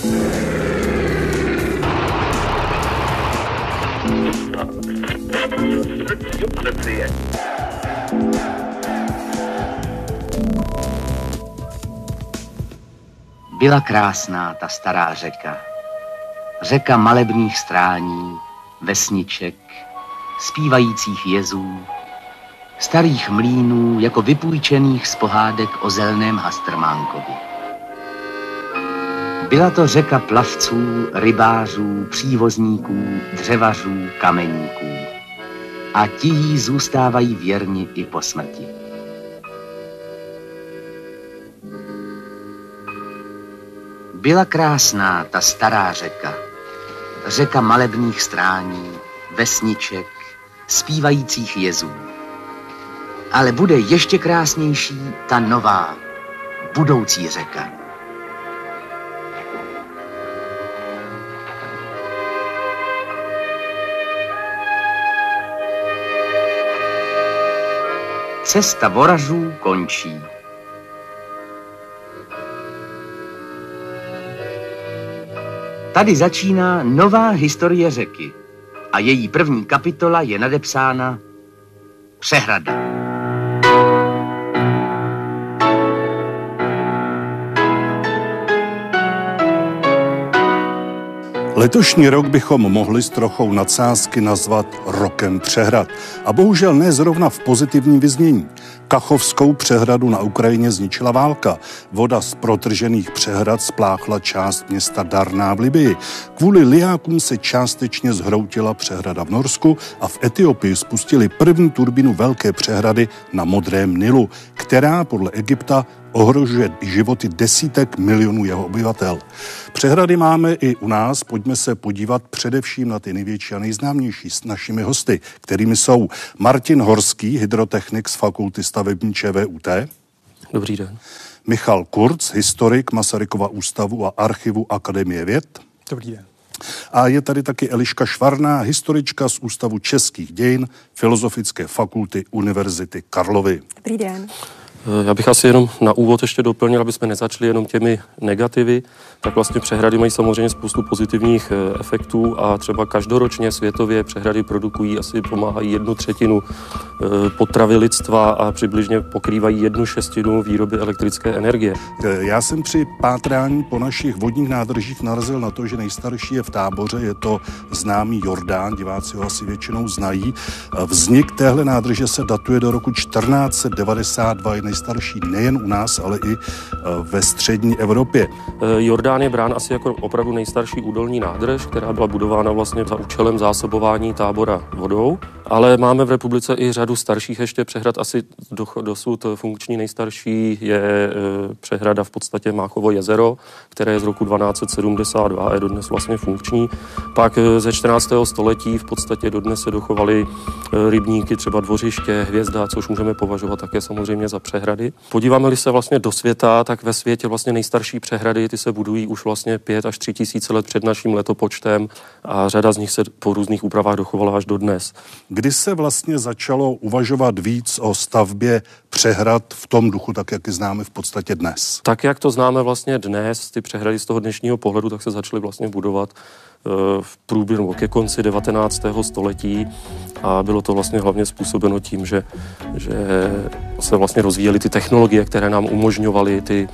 Byla krásná ta stará řeka. Řeka malebných strání, vesniček, zpívajících jezů, starých mlínů jako vypůjčených z pohádek o zelném Hastrmánkovi. Byla to řeka plavců, rybářů, přívozníků, dřevařů, kameníků. A ti jí zůstávají věrni i po smrti. Byla krásná ta stará řeka, řeka malebných strání, vesniček, zpívajících jezů. Ale bude ještě krásnější ta nová, budoucí řeka. Cesta voražů končí. Tady začíná nová historie řeky a její první kapitola je nadepsána Přehrada. Letošní rok bychom mohli s trochou nadsázky nazvat rokem přehrad. A bohužel ne zrovna v pozitivním vyznění. Kachovskou přehradu na Ukrajině zničila válka. Voda z protržených přehrad spláchla část města Darná v Libii. Kvůli liákům se částečně zhroutila přehrada v Norsku a v Etiopii spustili první turbinu velké přehrady na Modrém Nilu, která podle Egypta ohrožuje životy desítek milionů jeho obyvatel. Přehrady máme i u nás, pojďme se podívat především na ty největší a nejznámější s našimi hosty, kterými jsou Martin Horský, hydrotechnik z fakulty stavební ČVUT. Dobrý den. Michal Kurz, historik Masarykova ústavu a archivu Akademie věd. Dobrý den. A je tady taky Eliška Švarná, historička z Ústavu českých dějin Filozofické fakulty Univerzity Karlovy. Dobrý den. Eh, já bych asi jenom na úvod ještě doplnil, aby jsme nezačali jenom těmi negativy, tak vlastně přehrady mají samozřejmě spoustu pozitivních eh, efektů a třeba každoročně světově přehrady produkují asi pomáhají jednu třetinu eh, potravy lidstva a přibližně pokrývají jednu šestinu výroby elektrické energie. Já jsem při pátrání po našich vodních nádržích narazil na to, že nejstarší je v táboře, je to známý Jordán, diváci ho asi většinou znají. Vznik téhle nádrže se datuje do roku 1492, je nejstarší nejen u nás, ale i ve střední Evropě. Jordán Jordán je brán asi jako opravdu nejstarší údolní nádrž, která byla budována vlastně za účelem zásobování tábora vodou. Ale máme v republice i řadu starších ještě přehrad. Asi dosud funkční nejstarší je e, přehrada v podstatě Máchovo jezero, které je z roku 1272 a je dodnes vlastně funkční. Pak e, ze 14. století v podstatě dodnes se dochovaly e, rybníky, třeba dvořiště, hvězda, což můžeme považovat také samozřejmě za přehrady. Podíváme-li se vlastně do světa, tak ve světě vlastně nejstarší přehrady ty se budují už vlastně 5 až 3 tisíce let před naším letopočtem a řada z nich se po různých úpravách dochovala až do dnes. Kdy se vlastně začalo uvažovat víc o stavbě přehrad v tom duchu, tak jak ji známe v podstatě dnes? Tak, jak to známe vlastně dnes, ty přehrady z toho dnešního pohledu, tak se začaly vlastně budovat v průběhu ke konci 19. století a bylo to vlastně hlavně způsobeno tím, že, že se vlastně rozvíjely ty technologie, které nám umožňovaly ty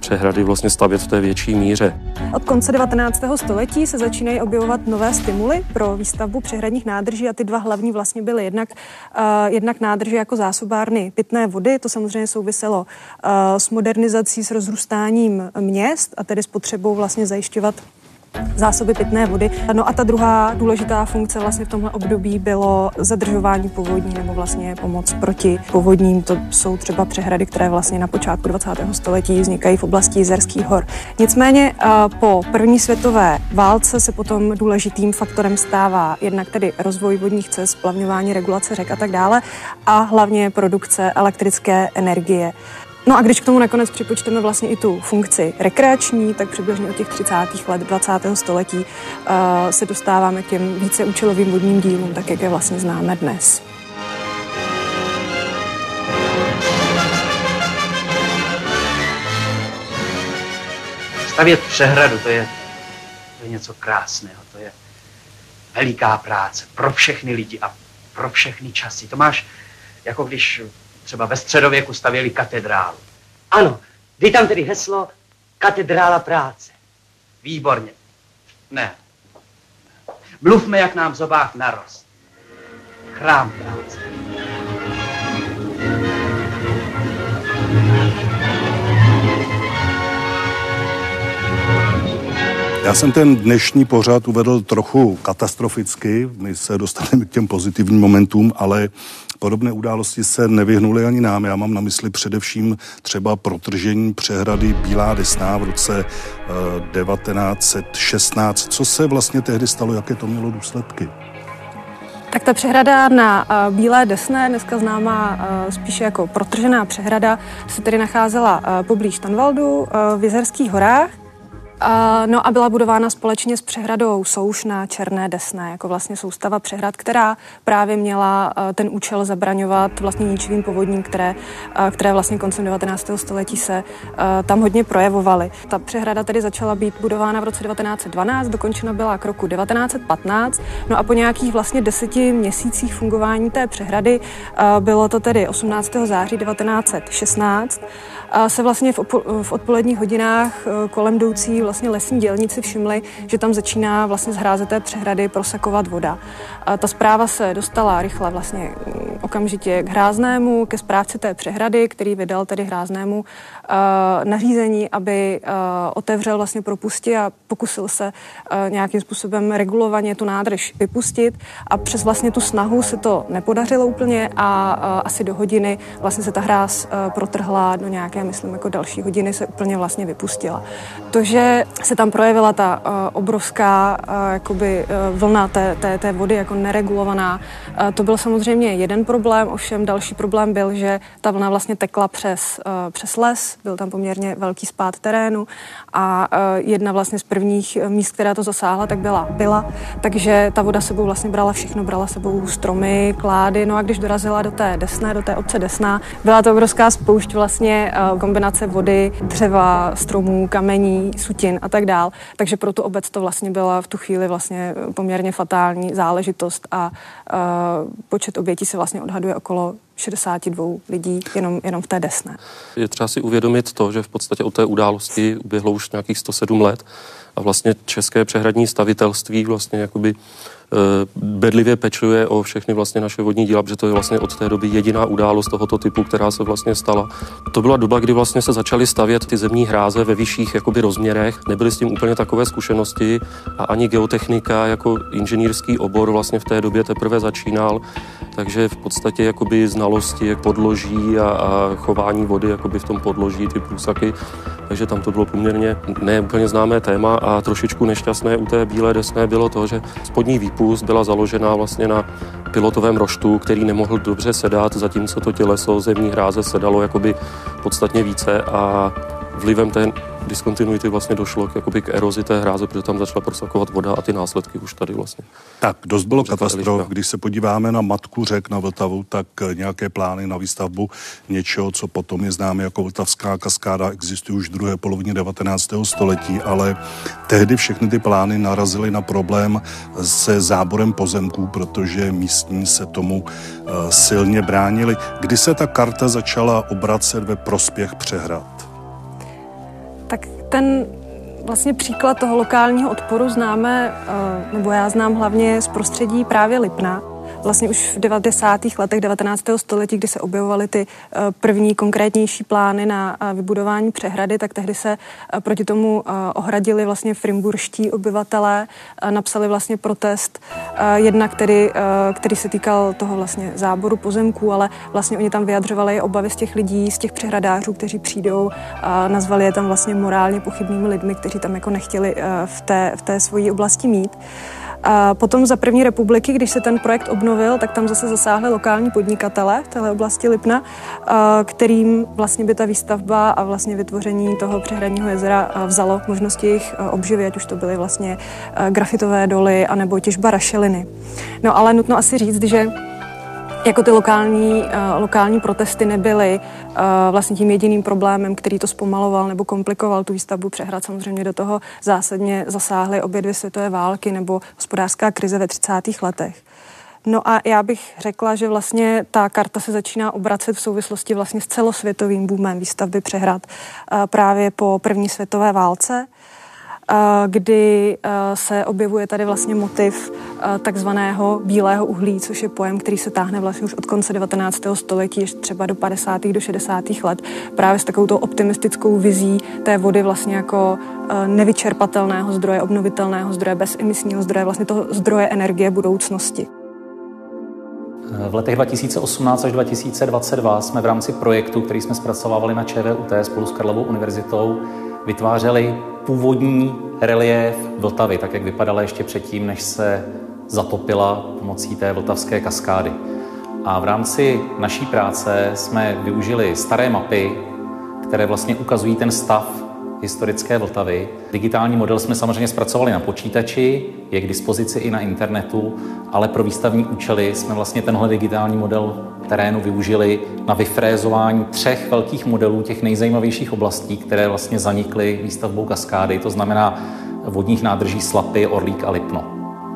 přehrady vlastně stavět v té větší míře. Od konce 19. století se začínají objevovat nové stimuly pro výstavbu přehradních nádrží a ty dva hlavní vlastně byly jednak, uh, jednak nádrže jako zásobárny pitné vody, to samozřejmě souviselo uh, s modernizací, s rozrůstáním měst a tedy s potřebou vlastně zajišťovat zásoby pitné vody. No a ta druhá důležitá funkce vlastně v tomhle období bylo zadržování povodní nebo vlastně pomoc proti povodním. To jsou třeba přehrady, které vlastně na počátku 20. století vznikají v oblasti Jizerských hor. Nicméně po první světové válce se potom důležitým faktorem stává jednak tedy rozvoj vodních cest, splavňování, regulace řek a tak dále a hlavně produkce elektrické energie. No a když k tomu nakonec připočteme vlastně i tu funkci rekreační, tak přibližně od těch 30. let 20. století uh, se dostáváme k těm víceúčelovým vodním dílům, tak jak je vlastně známe dnes. Stavět přehradu, to je to je něco krásného, to je veliká práce pro všechny lidi a pro všechny časy. To máš, jako když třeba ve středověku stavěli katedrálu. Ano, vy tam tedy heslo katedrála práce. Výborně. Ne. Mluvme, jak nám v zobách narost. Chrám práce. Já jsem ten dnešní pořad uvedl trochu katastroficky, my se dostaneme k těm pozitivním momentům, ale podobné události se nevyhnuly ani nám. Já mám na mysli především třeba protržení přehrady Bílá Desná v roce 1916. Eh, Co se vlastně tehdy stalo, jaké to mělo důsledky? Tak ta přehrada na uh, Bílé Desné, dneska známá uh, spíše jako protržená přehrada, se tedy nacházela poblíž Tanvaldu v Jezerských horách No a byla budována společně s přehradou Souš na Černé Desné, jako vlastně soustava přehrad, která právě měla eh, ten účel zabraňovat vlastně ničivým povodním, které, eh, které vlastně koncem 19. století se eh, tam hodně projevovaly. Ta přehrada tedy začala být budována v roce 1912, dokončena byla k roku 1915, no a po nějakých vlastně deseti měsících fungování té přehrady, bylo to tedy 18. září 1916, se vlastně v, v odpoledních hodinách kolem jdoucí vlastně lesní dělníci všimli, že tam začíná vlastně z hráze té přehrady prosakovat voda. A ta zpráva se dostala rychle vlastně mm, okamžitě k hráznému, ke správci té přehrady, který vydal tedy hráznému uh, nařízení, aby uh, otevřel vlastně propusti a pokusil se uh, nějakým způsobem regulovaně tu nádrž vypustit a přes vlastně tu snahu se to nepodařilo úplně a uh, asi do hodiny vlastně se ta hráz uh, protrhla do nějaké, myslím, jako další hodiny se úplně vlastně vypustila. To, že se tam projevila ta uh, obrovská uh, jakoby, uh, vlna té, té, té vody jako neregulovaná, uh, to byl samozřejmě jeden problém, ovšem další problém byl, že ta vlna vlastně tekla přes, uh, přes les, byl tam poměrně velký spád terénu a uh, jedna vlastně z prvních míst, která to zasáhla, tak byla byla, takže ta voda sebou vlastně brala všechno, brala sebou stromy, klády, no a když dorazila do té Desné, do té obce Desná, byla to obrovská spoušť vlastně uh, kombinace vody, dřeva, stromů, kamení, sutin a tak dál. Takže pro tu obec to vlastně byla v tu chvíli vlastně poměrně fatální záležitost a uh, počet obětí se vlastně odhaduje okolo 62 lidí jenom, jenom v té desné. Je třeba si uvědomit to, že v podstatě od té události uběhlo už nějakých 107 let a vlastně české přehradní stavitelství vlastně jakoby Eh, bedlivě pečuje o všechny vlastně naše vodní díla, protože to je vlastně od té doby jediná událost tohoto typu, která se vlastně stala. To byla doba, kdy vlastně se začaly stavět ty zemní hráze ve vyšších jakoby rozměrech. Nebyly s tím úplně takové zkušenosti a ani geotechnika jako inženýrský obor vlastně v té době teprve začínal, takže v podstatě jakoby znalosti jak podloží a, a chování vody jakoby v tom podloží, ty průsaky, takže tam to bylo poměrně neúplně známé téma a trošičku nešťastné u té Bílé desné bylo to, že spodní výpust byla založena vlastně na pilotovém roštu, který nemohl dobře sedat, zatímco to těleso zemní hráze sedalo jakoby podstatně více a vlivem té diskontinuity vlastně došlo k, jakoby k erozi té hráze, protože tam začala prosakovat voda a ty následky už tady vlastně. Tak, dost bylo katastrof. Když se podíváme na matku řek na Vltavu, tak eh, nějaké plány na výstavbu něčeho, co potom je známe jako Vltavská kaskáda, existují už v druhé polovině 19. století, ale tehdy všechny ty plány narazily na problém se záborem pozemků, protože místní se tomu uh, silně bránili. Kdy se ta karta začala obracet ve prospěch přehrad? Tak ten vlastně příklad toho lokálního odporu známe, eh, nebo já znám hlavně z prostředí právě Lipna, vlastně už v 90. letech 19. století, kdy se objevovaly ty eh, první konkrétnější plány na eh, vybudování přehrady, tak tehdy se eh, proti tomu ohradili vlastně frimburští obyvatelé, napsali vlastně protest, jedna, který, který se týkal toho vlastně záboru pozemků, ale vlastně oni tam vyjadřovali obavy z těch lidí, z těch přehradářů, kteří přijdou, nazvali je tam vlastně morálně pochybnými lidmi, kteří tam jako nechtěli v té, v té svojí oblasti mít. A potom za první republiky, když se ten projekt obnovil, tak tam zase zasáhly lokální podnikatele v téhle oblasti Lipna, kterým vlastně by ta výstavba a vlastně vytvoření toho přehradního jezera vzalo možnosti jejich obživy, ať už to byly vlastně grafitové doly anebo těžba rašeliny. No ale nutno asi říct, že jako ty lokální, uh, lokální protesty nebyly uh, vlastně tím jediným problémem, který to zpomaloval nebo komplikoval tu výstavbu přehrad. Samozřejmě do toho zásadně zasáhly obě dvě světové války nebo hospodářská krize ve 30. letech. No a já bych řekla, že vlastně ta karta se začíná obracet v souvislosti vlastně s celosvětovým boomem výstavby přehrad právě po první světové válce kdy se objevuje tady vlastně motiv takzvaného bílého uhlí, což je pojem, který se táhne vlastně už od konce 19. století, až třeba do 50. do 60. let, právě s takovou optimistickou vizí té vody vlastně jako nevyčerpatelného zdroje, obnovitelného zdroje, bezemisního zdroje, vlastně toho zdroje energie budoucnosti. V letech 2018 až 2022 jsme v rámci projektu, který jsme zpracovávali na ČVUT spolu s Karlovou univerzitou, vytvářeli původní relief Vltavy, tak jak vypadala ještě předtím, než se zatopila pomocí té vltavské kaskády. A v rámci naší práce jsme využili staré mapy, které vlastně ukazují ten stav historické Vltavy. Digitální model jsme samozřejmě zpracovali na počítači, je k dispozici i na internetu, ale pro výstavní účely jsme vlastně tenhle digitální model terénu využili na vyfrézování třech velkých modelů těch nejzajímavějších oblastí, které vlastně zanikly výstavbou kaskády, to znamená vodních nádrží Slapy, Orlík a Lipno.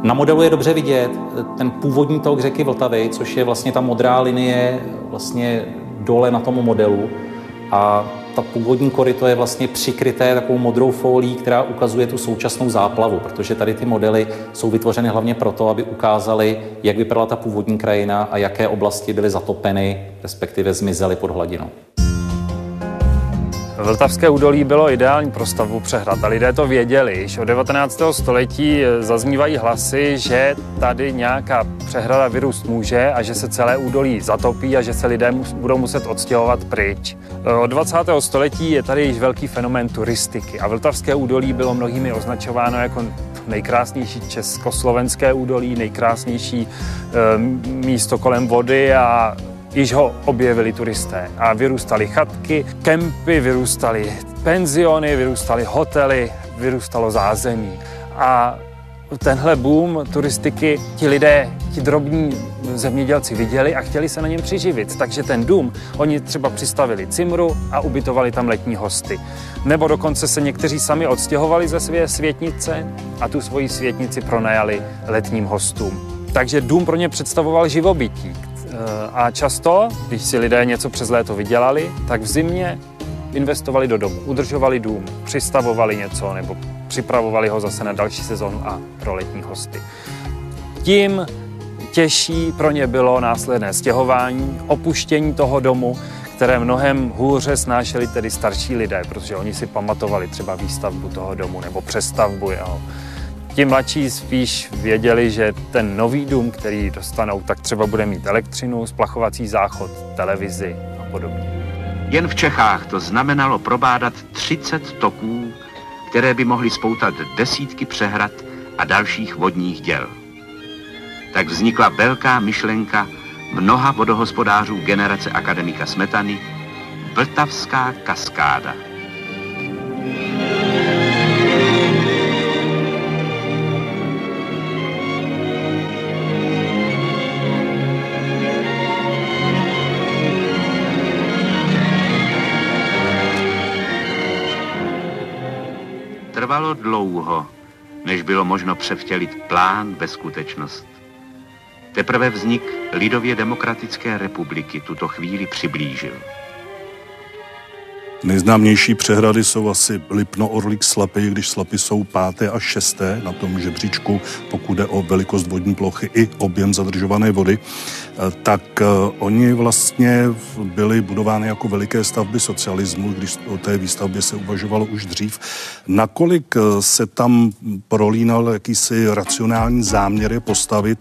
Na modelu je dobře vidět ten původní tok řeky Vltavy, což je vlastně ta modrá linie vlastně dole na tom modelu a ta původní koryto je vlastně přikryté takovou modrou folií, která ukazuje tu současnou záplavu, protože tady ty modely jsou vytvořeny hlavně proto, aby ukázali, jak vypadala ta původní krajina a jaké oblasti byly zatopeny, respektive zmizely pod hladinou. Vltavské údolí bylo ideální pro stavbu přehrad a lidé to věděli. Již od 19. století zaznívají hlasy, že tady nějaká přehrada vyrůst může a že se celé údolí zatopí a že se lidé budou muset odstěhovat pryč. Od 20. století je tady již velký fenomén turistiky a Vltavské údolí bylo mnohými označováno jako nejkrásnější československé údolí, nejkrásnější e, místo kolem vody a již ho objevili turisté a vyrůstaly chatky, kempy, vyrůstaly penziony, vyrůstaly hotely, vyrůstalo zázemí. A tenhle boom turistiky ti lidé, ti drobní zemědělci viděli a chtěli se na něm přiživit. Takže ten dům, oni třeba přistavili cimru a ubytovali tam letní hosty. Nebo dokonce se někteří sami odstěhovali ze své světnice a tu svoji světnici pronajali letním hostům. Takže dům pro ně představoval živobytí, a často, když si lidé něco přes léto vydělali, tak v zimě investovali do domu, udržovali dům, přistavovali něco nebo připravovali ho zase na další sezonu a pro letní hosty. Tím těžší pro ně bylo následné stěhování, opuštění toho domu, které mnohem hůře snášeli tedy starší lidé, protože oni si pamatovali třeba výstavbu toho domu nebo přestavbu jeho. Ti mladší spíš věděli, že ten nový dům, který dostanou, tak třeba bude mít elektřinu, splachovací záchod, televizi a podobně. Jen v Čechách to znamenalo probádat 30 toků, které by mohly spoutat desítky přehrad a dalších vodních děl. Tak vznikla velká myšlenka mnoha vodohospodářů generace akademika Smetany, Vltavská kaskáda. Trvalo dlouho, než bylo možno převtělit plán ve skutečnost. Teprve vznik Lidově demokratické republiky tuto chvíli přiblížil. Nejznámější přehrady jsou asi Lipno, Orlik, Slapy, když Slapy jsou páté a šesté na tom žebříčku, pokud jde o velikost vodní plochy i objem zadržované vody, eh, tak eh, oni vlastně byly budovány jako veliké stavby socialismu, když o té výstavbě se uvažovalo už dřív. Nakolik eh, se tam prolínal jakýsi racionální záměr je postavit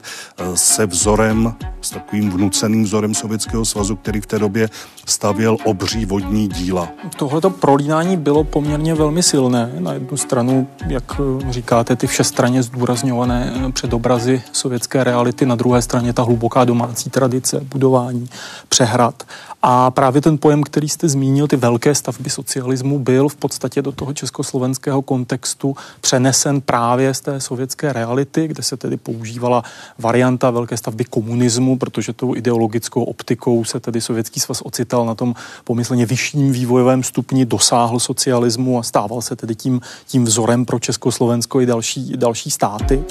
se vzorem, s takovým vnuceným vzorem Sovětského svazu, který v té době stavěl obří vodní díla tohleto prolínání bylo poměrně velmi silné. Na jednu stranu, jak říkáte, ty všestraně zdůrazňované předobrazy sovětské reality, na druhé straně ta hluboká domácí tradice, budování přehrad a právě ten pojem, který jste zmínil, ty velké stavby socialismu, byl v podstatě do toho československého kontextu přenesen právě z té sovětské reality, kde se tedy používala varianta velké stavby komunismu, protože tou ideologickou optikou se tedy Sovětský svaz ocital na tom pomyslně vyšším vývojovém stupni, dosáhl socialismu a stával se tedy tím, tím vzorem pro Československo i další, další státy.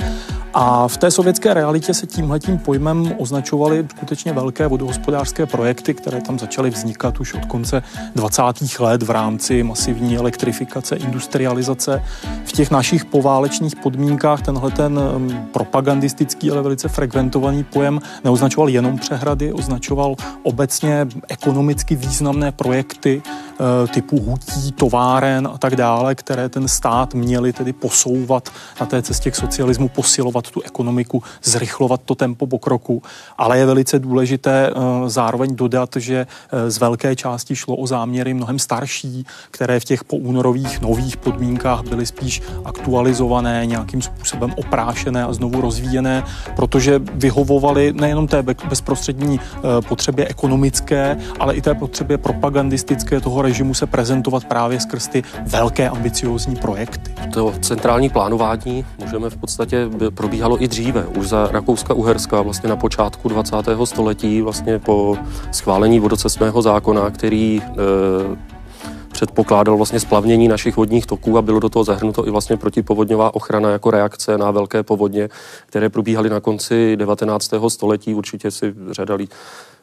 A v té sovětské realitě se tímhletím pojmem označovaly skutečně velké vodohospodářské projekty, které tam začaly vznikat už od konce 20. let v rámci masivní elektrifikace, industrializace. V těch našich poválečných podmínkách tenhle ten um, propagandistický, ale velice frekventovaný pojem neoznačoval jenom přehrady, označoval obecně ekonomicky významné projekty uh, typu hutí, továren a tak dále, které ten stát měli tedy posouvat na té cestě k socialismu, posilovat tu ekonomiku, zrychlovat to tempo pokroku. Ale je velice důležité uh, zároveň dodat, že Eh, z velké části šlo o záměry mnohem starší, které v těch poúnorových nových podmínkách byly spíš aktualizované, nějakým způsobem oprášené a znovu rozvíjené, protože vyhovovaly nejenom té bezprostřední eh, potřebě ekonomické, ale i té potřebě propagandistické toho režimu se prezentovat právě skrz ty velké ambiciozní projekty. To centrální plánování můžeme v podstatě probíhalo i dříve, už za Rakouska-Uherska, vlastně na počátku 20. století, vlastně po schválení vodocestného zákona, který e, předpokládal vlastně splavnění našich vodních toků a bylo do toho zahrnuto i vlastně protipovodňová ochrana jako reakce na velké povodně, které probíhaly na konci 19. století. Určitě si řada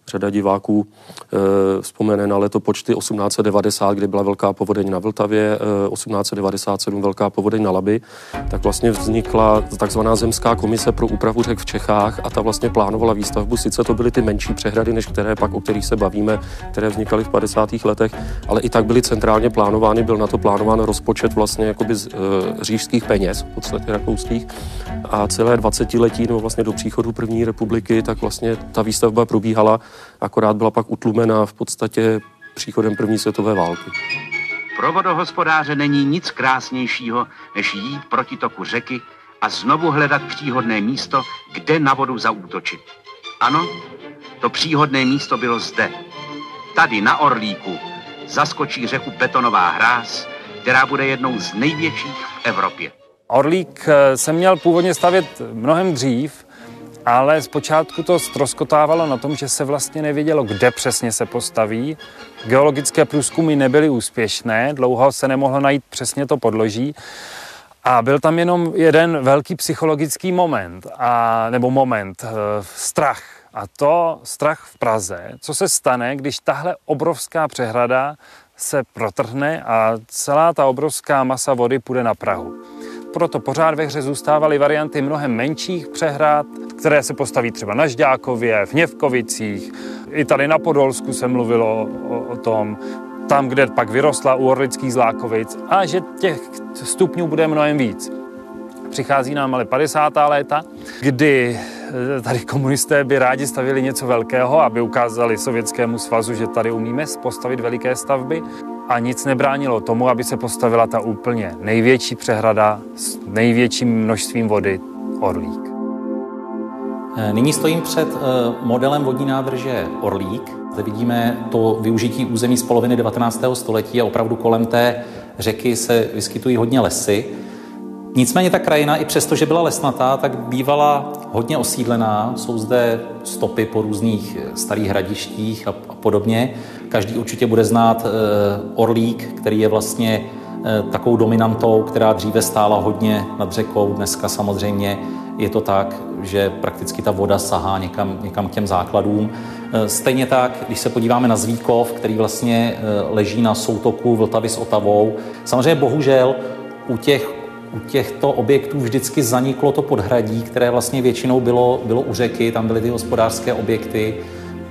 řada diváků e, vzpomene na letopočty 1890, kdy byla velká povodeň na Vltavě, e, 1897 velká povodeň na Laby, tak vlastně vznikla takzvaná zemská komise pro úpravu řek v Čechách a ta vlastně plánovala výstavbu. Sice to byly ty menší přehrady, než které pak, o kterých se bavíme, které vznikaly v 50. letech, ale i tak byly centrálně plánovány, byl na to plánován rozpočet vlastně jakoby z e, řížských peněz, v podstatě rakouských. A celé 20 letí, nebo vlastně do příchodu první republiky, tak vlastně ta výstavba probíhala akorát byla pak utlumena v podstatě příchodem první světové války. Pro vodohospodáře není nic krásnějšího, než jít proti toku řeky a znovu hledat příhodné místo, kde na vodu zaútočit. Ano, to příhodné místo bylo zde. Tady na Orlíku zaskočí řeku betonová hráz, která bude jednou z největších v Evropě. Orlík eh, se měl původně stavět mnohem dřív, ale zpočátku to stroskotávalo na tom, že se vlastně nevědělo, kde přesně se postaví. Geologické průzkumy nebyly úspěšné, dlouho se nemohlo najít přesně to podloží. A byl tam jenom jeden velký psychologický moment, a, nebo moment, e, strach. A to strach v Praze. Co se stane, když tahle obrovská přehrada se protrhne a celá ta obrovská masa vody půjde na Prahu. Proto pořád ve hře zůstávaly varianty mnohem menších přehrad, které se postaví třeba na Žďákově, v Něvkovicích. I tady na Podolsku se mluvilo o, o tom, tam, kde pak vyrostla u Orlických zlákovic a že těch stupňů bude mnohem víc. Přichází nám ale 50. léta, kdy tady komunisté by rádi stavili něco velkého, aby ukázali Sovětskému svazu, že tady umíme postavit veliké stavby a nic nebránilo tomu, aby se postavila ta úplně největší přehrada s největším množstvím vody Orlík. Eh, nyní stojím před eh, modelem vodní nádrže Orlík. Zde vidíme to využití území z poloviny 19. století a opravdu kolem té řeky se vyskytují hodně lesy. Nicméně ta krajina, i přesto, že byla lesnatá, tak bývala hodně osídlená. Jsou zde stopy po různých eh, starých hradištích a podobně. Každý určitě bude znát Orlík, který je vlastně takovou dominantou, která dříve stála hodně nad řekou. Dneska samozřejmě je to tak, že prakticky ta voda sahá někam, někam k těm základům. Stejně tak, když se podíváme na Zvíkov, který vlastně leží na soutoku Vltavy s Otavou. Samozřejmě bohužel u těch u těchto objektů vždycky zaniklo to podhradí, které vlastně většinou bylo, bylo u řeky, tam byly ty hospodářské objekty,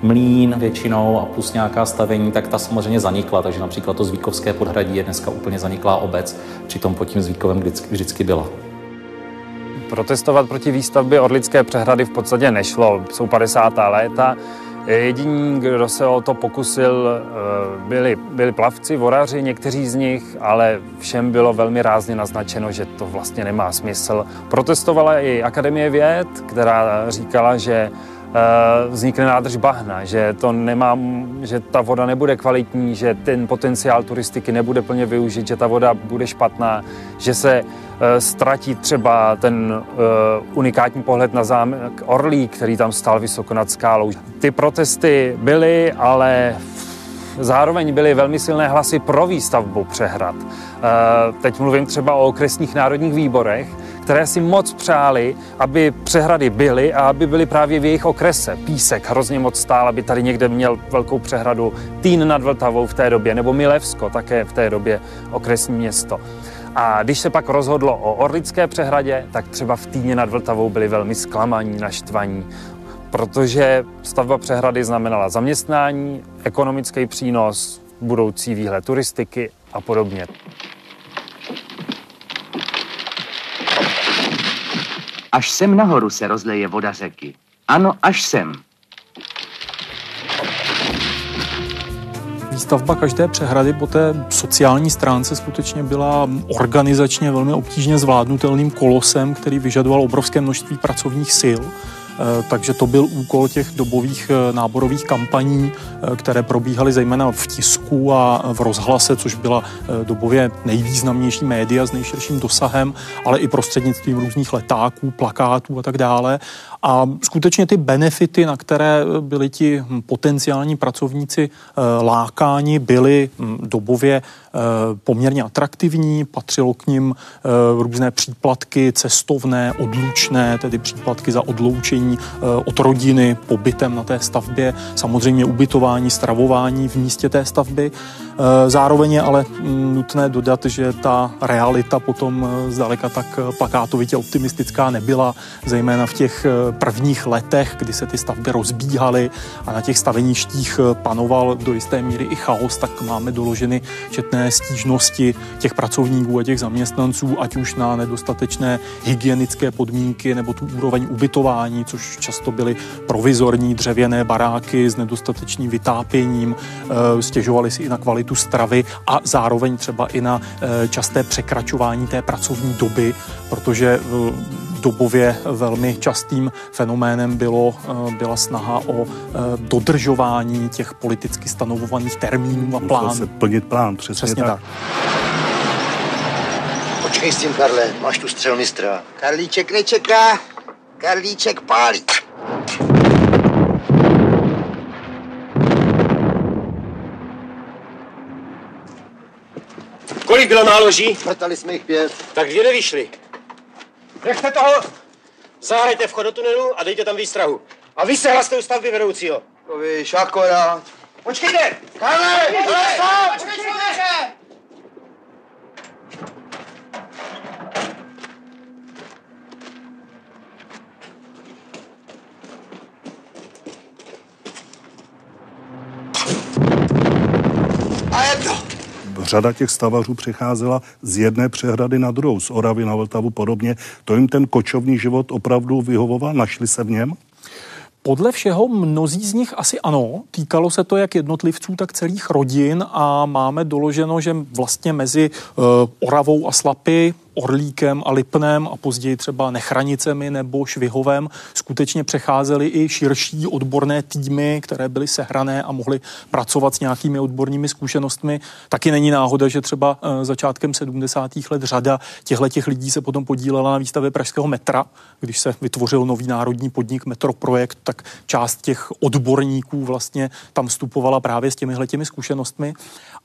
mlín většinou a plus nějaká stavení, tak ta samozřejmě zanikla. Takže například to Zvíkovské podhradí je dneska úplně zaniklá obec, přitom pod tím Zvíkovem vždycky, vždycky byla. Protestovat proti výstavbě Orlické přehrady v podstatě nešlo. Jsou 50. léta, Jediní, kdo se o to pokusil, eh, byli, byli plavci, voraři, někteří z nich, ale všem bylo velmi rázně naznačeno, že to vlastně nemá smysl. Protestovala i Akademie věd, která říkala, že vznikne nádrž bahna, že, to nemá, že ta voda nebude kvalitní, že ten potenciál turistiky nebude plně využit, že ta voda bude špatná, že se eh, ztratí třeba ten eh, unikátní pohled na zámek Orlí, který tam stál vysoko nad skálou. Ty protesty byly, ale zároveň byly velmi silné hlasy pro výstavbu přehrad. Teď mluvím třeba o okresních národních výborech, které si moc přáli, aby přehrady byly a aby byly právě v jejich okrese. Písek hrozně moc stál, aby tady někde měl velkou přehradu Týn nad Vltavou v té době, nebo Milevsko, také v té době okresní město. A když se pak rozhodlo o Orlické přehradě, tak třeba v Týně nad Vltavou byli velmi zklamaní, naštvaní, protože stavba přehrady znamenala zaměstnání, ekonomický přínos, budoucí výhled turistiky a podobně. Až sem nahoru se rozleje voda řeky. Ano, až sem. Výstavba každé přehrady po té sociální stránce skutečně byla organizačně velmi obtížně zvládnutelným kolosem, který vyžadoval obrovské množství pracovních sil. Eh, takže to byl úkol těch dobových eh, náborových kampaní, eh, které probíhaly zejména v tisku a v rozhlase, což byla dobově nejvýznamnější média s nejširším dosahem, ale i prostřednictvím různých letáků, plakátů a tak dále. A skutečně ty benefity, na které byli ti hm, potenciální pracovníci lákáni, byly hm, dobově poměrně atraktivní, patřilo k nim různé příplatky cestovné, odlučné, tedy příplatky za odloučení Eh, od rodiny, pobytem na té stavbě, samozřejmě ubytování, stravování v místě té stavby. Eh, zároveň je ale mm, nutné dodat, že ta realita potom eh, zdaleka tak plakátovitě optimistická nebyla, zejména v těch prvních letech, kdy se ty stavby rozbíhaly a na těch staveništích panoval do jisté míry i chaos, tak máme doloženy četné stížnosti těch pracovníků a těch zaměstnanců, ať už na nedostatečné hygienické podmínky nebo tu úroveň ubytování, což často byly provizorní dřevěné baráky s nedostatečným vytápěním, eh, stěžovali si i na kvalitu stravy a zároveň třeba i na eh, časté překračování té pracovní doby, protože dobově velmi častým fenoménem bylo, eh, byla snaha o dodržování těch politicky stanovovaných termínů a plánů. se plnit plán, přesně, přesně tak. tak. Počkej s tím, Karle, máš tu střelmistra. Karlíček nečeká, Karlíček pálí. Kolik bylo náloží? Vrtali jsme jich pět. Tak dvě nevyšly. Nechte toho! Zahrajte vchod do tunelu a dejte tam výstrahu. A vy se hlaste u stavby vedoucího. To víš, akorát. Počkejte! Karle! Počkejte! Počkejte! Řada těch stavařů přecházela z jedné přehrady na druhou, z Oravy na Vltavu podobně. To jim ten kočovný život opravdu vyhovoval? Našli se v něm? Podle všeho mnozí z nich asi ano. Týkalo se to jak jednotlivců, tak celých rodin a máme doloženo, že vlastně mezi uh, Oravou a Slapy Orlíkem a Lipnem a později třeba Nechranicemi nebo Švihovem skutečně přecházely i širší odborné týmy, které byly sehrané a mohly pracovat s nějakými odbornými zkušenostmi. Taky není náhoda, že třeba eh, začátkem 70. let řada těchto těch lidí se potom podílela na výstavě Pražského metra, když se vytvořil nový národní podnik Metroprojekt, tak část těch odborníků vlastně tam vstupovala právě s těmihle těmi zkušenostmi.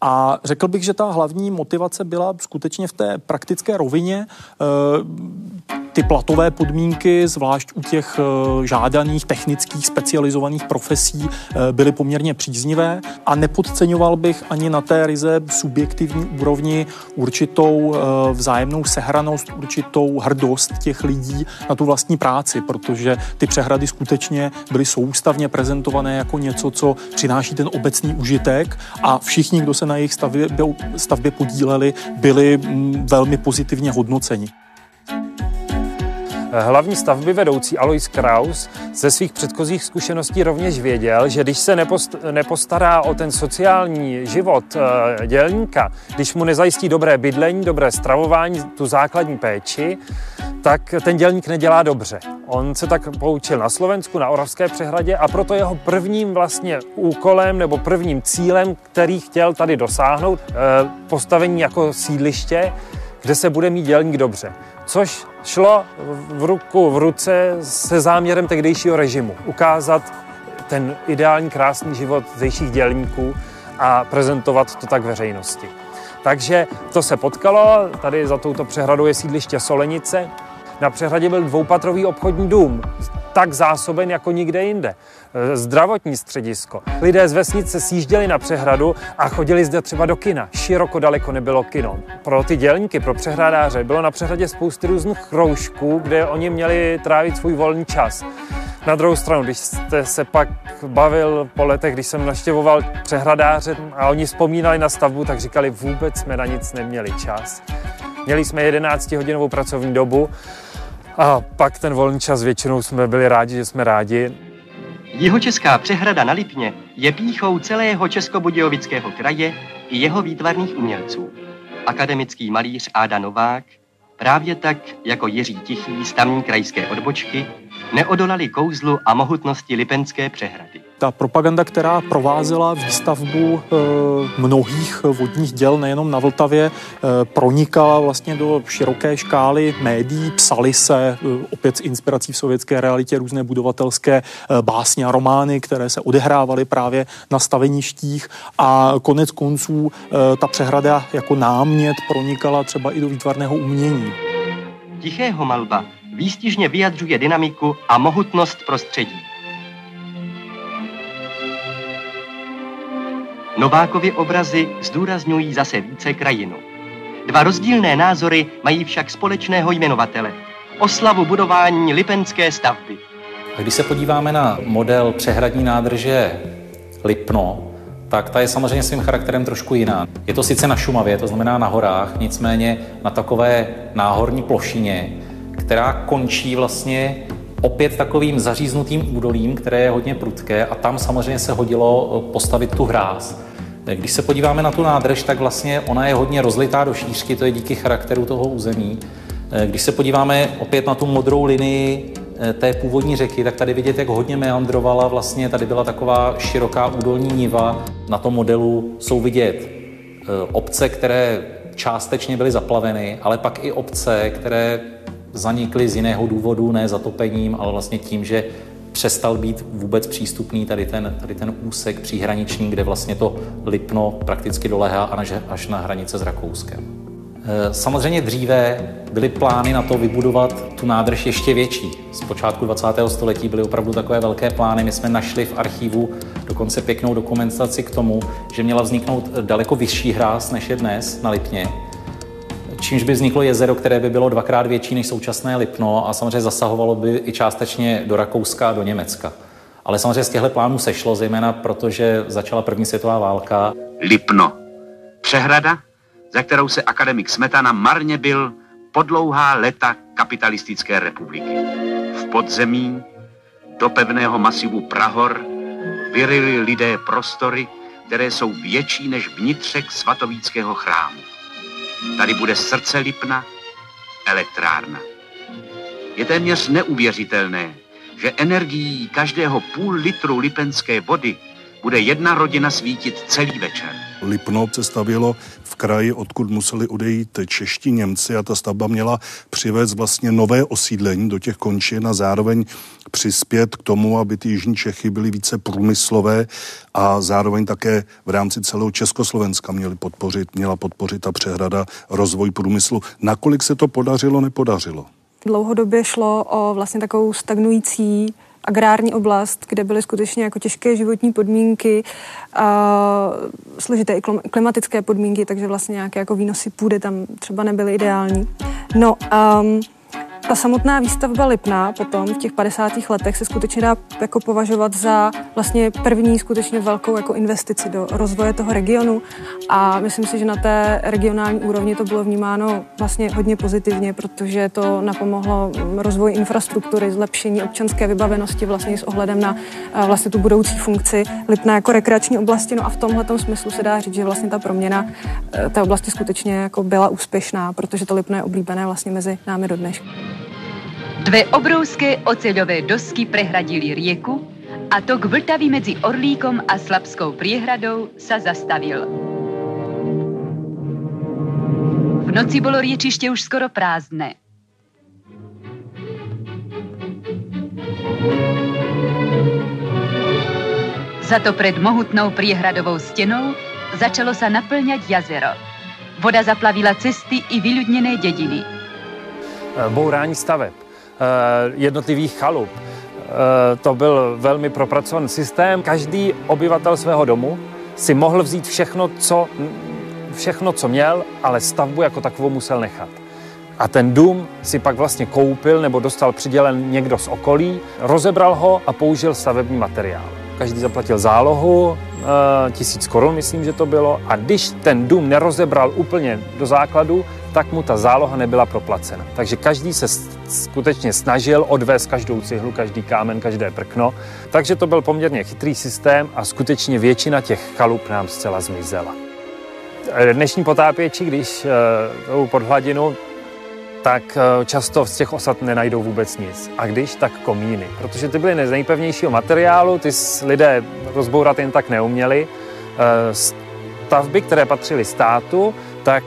A řekl bych, že ta hlavní motivace byla skutečně v té praktické rovině. Eh, ty platové podmínky, zvlášť u těch eh, žádaných technických specializovaných profesí, eh, byly poměrně příznivé a nepodceňoval bych ani na té ryze subjektivní úrovni určitou vzájemnou sehranost, určitou hrdost těch lidí na tu vlastní práci, protože ty přehrady skutečně byly soustavně prezentované jako něco, co přináší ten obecný užitek a všichni, kdo se na jejich stavbě, stavbě podíleli, byli mm, velmi pozitivně hodnoceni. Hlavní stavby vedoucí Alois Kraus ze svých předchozích zkušeností rovněž věděl, že když se nepostará o ten sociální život eh, dělníka, když mu nezajistí dobré bydlení, dobré stravování, tu základní péči, tak ten dělník nedělá dobře. On se tak poučil na Slovensku, na Oravské přehradě a proto jeho prvním vlastně úkolem nebo prvním cílem, který chtěl tady dosáhnout, eh, postavení jako sídliště, kde se bude mít dělník dobře. Což šlo v ruku v ruce se záměrem tehdejšího režimu. Ukázat ten ideální krásný život zdejších dělníků a prezentovat to tak veřejnosti. Takže to se potkalo, tady za touto přehradou je sídliště Solenice, na přehradě byl dvoupatrový obchodní dům, tak zásoben jako nikde jinde. E, zdravotní středisko. Lidé z vesnice sjížděli na přehradu a chodili zde třeba do kina. Široko daleko nebylo kino. Pro ty dělníky, pro přehradáře bylo na přehradě spousty různých kroužků, kde oni měli trávit svůj volný čas. Na druhou stranu, když jste se pak bavil po letech, když jsem naštěvoval přehradáře a oni vzpomínali na stavbu, tak říkali, vůbec jsme na nic neměli čas. Měli jsme 11-hodinovou pracovní dobu a pak ten volný čas většinou jsme byli rádi, že jsme rádi. Jihočeská přehrada na Lipně je píchou celého českobudějovického kraje i jeho výtvarných umělců. Akademický malíř Áda Novák, právě tak jako Jiří Tichý z tamní krajské odbočky, neodolali kouzlu a mohutnosti Lipenské přehrady. Ta propaganda, která provázela výstavbu e, mnohých vodních děl nejenom na Vltavě, e, pronikala vlastně do široké škály médií, psali se e, opět s inspirací v sovětské realitě různé budovatelské básně a romány, které se odehrávaly právě na staveništích a konec konců ta přehrada jako námět pronikala třeba i do výtvarného umění. Tichého malba výstižně vyjadřuje dynamiku a mohutnost prostředí. Novákovy obrazy zdůrazňují zase více krajinu. Dva rozdílné názory mají však společného jmenovatele. Oslavu budování lipenské stavby. A když se podíváme na model přehradní nádrže Lipno, tak ta je samozřejmě svým charakterem trošku jiná. Je to sice na Šumavě, to znamená na horách, nicméně na takové náhorní plošině, která končí vlastně opět takovým zaříznutým údolím, které je hodně prudké a tam samozřejmě se hodilo eh, postavit tu hráz. Když se podíváme na tu nádrž, tak vlastně ona je hodně rozlitá do šířky, to je díky charakteru toho území. Eh, když se podíváme opět na tu modrou linii eh, té původní řeky, tak tady vidět, jak hodně meandrovala, vlastně tady byla taková široká údolní niva. Na tom modelu jsou vidět obce, které částečně byly zaplaveny, ale pak i obce, které zanikly z jiného důvodu, ne zatopením, ale vlastně tím, že přestal být vůbec přístupný tady ten, tady ten úsek příhraniční, kde vlastně to Lipno prakticky dolehá až na hranice s Rakouskem. E, samozřejmě dříve byly plány na to vybudovat tu nádrž ještě větší. Z počátku 20. století byly opravdu takové velké plány. My jsme našli v archivu dokonce pěknou dokumentaci k tomu, že měla vzniknout daleko vyšší hráz než je dnes na Lipně čímž by vzniklo jezero, které by bylo dvakrát větší než současné Lipno a samozřejmě zasahovalo by i částečně do Rakouska a do Německa. Ale samozřejmě z těchto plánů sešlo, zejména protože začala první světová válka. Lipno. Přehrada, za kterou se akademik Smetana marně byl po dlouhá leta kapitalistické republiky. V podzemí do pevného masivu Prahor vyrili lidé prostory, které jsou větší než vnitřek svatovíckého chrámu. Tady bude srdce Lipna, elektrárna. Je téměř neuvěřitelné, že energií každého půl litru lipenské vody bude jedna rodina svítit celý večer. Lipno se stavělo v kraji, odkud museli odejít čeští Němci a ta stavba měla přivést vlastně nové osídlení do těch končin a zároveň přispět k tomu, aby ty jižní Čechy byly více průmyslové a zároveň také v rámci celého Československa měli podpořit, měla podpořit ta přehrada rozvoj průmyslu. Nakolik se to podařilo, nepodařilo? Dlouhodobě šlo o vlastně takovou stagnující agrární oblast, kde byly skutečně jako těžké životní podmínky, a složité i klimatické podmínky, takže vlastně nějaké jako výnosy půdy tam třeba nebyly ideální. No, um, ta samotná výstavba Lipna potom v těch 50. letech se skutečně dá jako považovat za vlastně první skutečně velkou jako investici do rozvoje toho regionu a myslím si, že na té regionální úrovni to bylo vnímáno vlastně hodně pozitivně, protože to napomohlo rozvoji infrastruktury, zlepšení občanské vybavenosti vlastně s ohledem na vlastně tu budoucí funkci Lipna jako rekreační oblasti. No a v tomhle smyslu se dá říct, že vlastně ta proměna e, té oblasti skutečně jako byla úspěšná, protože to Lipno je oblíbené vlastně mezi námi do dneška. Dve obrovské oceľové dosky prehradili rieku a tok Vltavy medzi Orlíkom a Slabskou priehradou sa zastavil. V noci bolo riečište už skoro prázdne. Za to pred mohutnou priehradovou stenou začalo sa naplňať jazero. Voda zaplavila cesty i vyľudnené dediny. Bourání staveb jednotlivých chalup. Eh, to byl velmi propracovaný systém. Každý obyvatel svého domu si mohl vzít všechno, co, všechno, co měl, ale stavbu jako takovou musel nechat. A ten dům si pak vlastně koupil nebo dostal přidělen někdo z okolí, rozebral ho a použil stavební materiál. Každý zaplatil zálohu, eh, tisíc korun, myslím, že to bylo. A když ten dům nerozebral úplně do základu, tak mu ta záloha nebyla proplacena. Takže každý se skutečně snažil odvést každou cihlu, každý kámen, každé prkno. Takže to byl poměrně chytrý systém a skutečně většina těch chalup nám zcela zmizela. Dnešní potápěči, když jdou pod hladinu, tak často z těch osad nenajdou vůbec nic. A když, tak komíny. Protože ty byly z nejpevnějšího materiálu, ty lidé rozbourat jen tak neuměli. Stavby, které patřily státu, tak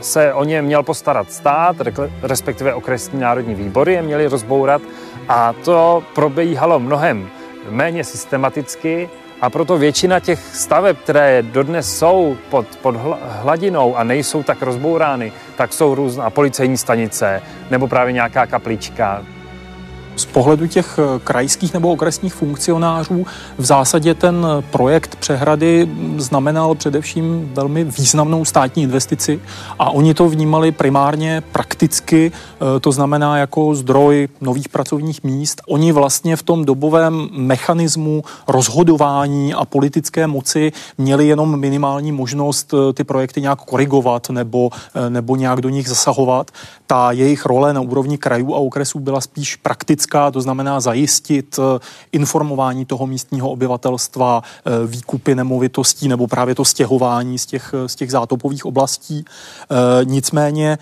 se o ně měl postarat stát, respektive okresní národní výbory je měli rozbourat a to probíhalo mnohem méně systematicky a proto většina těch staveb, které dodnes jsou pod, pod hladinou a nejsou tak rozbourány, tak jsou různá policejní stanice nebo právě nějaká kaplička. Z pohledu těch eh, krajských nebo okresních funkcionářů v zásadě ten projekt přehrady znamenal především velmi významnou státní investici a oni to vnímali primárně prakticky, eh, to znamená jako zdroj nových pracovních míst. Oni vlastně v tom dobovém mechanismu rozhodování a politické moci měli jenom minimální možnost eh, ty projekty nějak korigovat nebo, nebo nějak do nich zasahovat. Ta jejich role na úrovni krajů a okresů byla spíš praktická politická, to znamená zajistit eh, informování toho místního obyvatelstva, eh, výkupy nemovitostí nebo právě to stěhování z těch, z těch zátopových oblastí. Eh, nicméně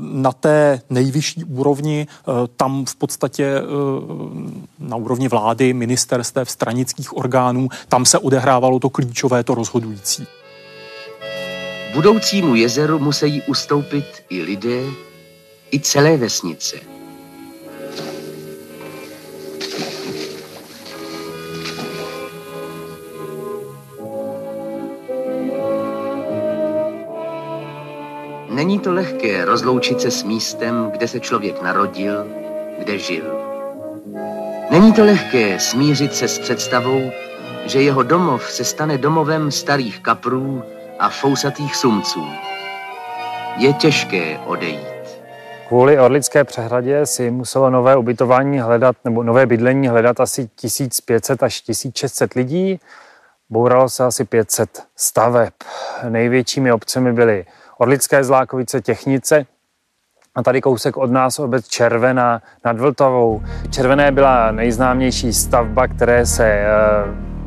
na té nejvyšší úrovni, tam v podstatě na úrovni vlády, ministerstev, stranických orgánů, tam se odehrávalo to klíčové, to rozhodující. Budoucímu jezeru musí ustoupit i lidé, i celé vesnice. Není to lehké rozloučit se s místem, kde se člověk narodil, kde žil. Není to lehké smířit se s představou, že jeho domov se stane domovem starých kaprů a fousatých sumců. Je těžké odejít. Kvůli Orlické přehradě si muselo nové ubytování hledat, nebo nové bydlení hledat asi 1500 až 1600 lidí. Bouralo se asi 500 staveb. Největšími obcemi byly Orlické Zlákovice, Těchnice a tady kousek od nás obec Červená nad Vltavou. Červené byla nejznámější stavba, které se e,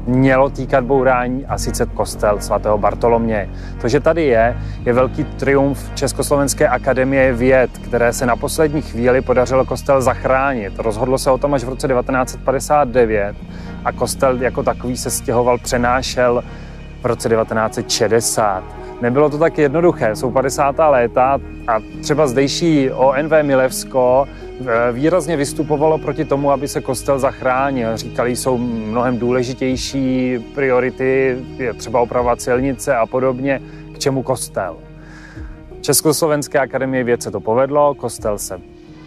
mělo týkat bourání a sice kostel svatého Bartolomě. To, že tady je, je velký triumf Československé akademie věd, které se na poslední chvíli podařilo kostel zachránit. Rozhodlo se o tom až v roce 1959 a kostel jako takový se stěhoval, přenášel v roce 1960. Nebylo to tak jednoduché, jsou 50. léta a třeba zdejší ONV Milevsko eh, výrazně vystupovalo proti tomu, aby se kostel zachránil. Říkali, jsou mnohem důležitější priority, je třeba opravovat silnice a podobně, k čemu kostel. Československé akademie věd se to povedlo, kostel se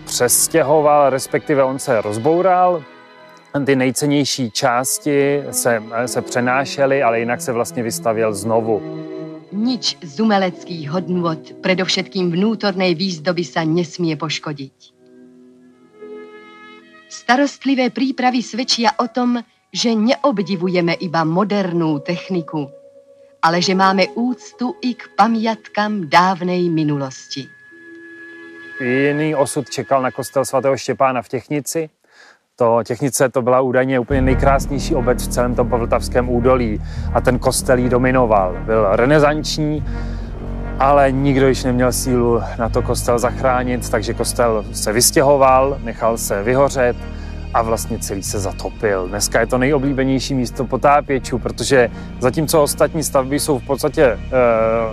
přestěhoval, respektive on se rozboural, ty nejcennější části se, se přenášely, ale jinak se vlastně vystavěl znovu. Nič z umeleckých hodnôt, predovšetkým vnútornej výzdoby sa nesmie poškodiť. Starostlivé prípravy svedčia o tom, že neobdivujeme iba modernú techniku, ale že máme úctu i k pamiatkám dávnej minulosti. Jiný osud čekal na kostel svatého Štěpána v Těchnici. To Těchnice to byla údajně úplně nejkrásnější obec v celém tom povltavském údolí a ten kostel jí dominoval. Byl renesanční, ale nikdo již neměl sílu na to kostel zachránit, takže kostel se vystěhoval, nechal se vyhořet a vlastně celý se zatopil. Dneska je to nejoblíbenější místo potápěčů, protože zatímco ostatní stavby jsou v podstatě e,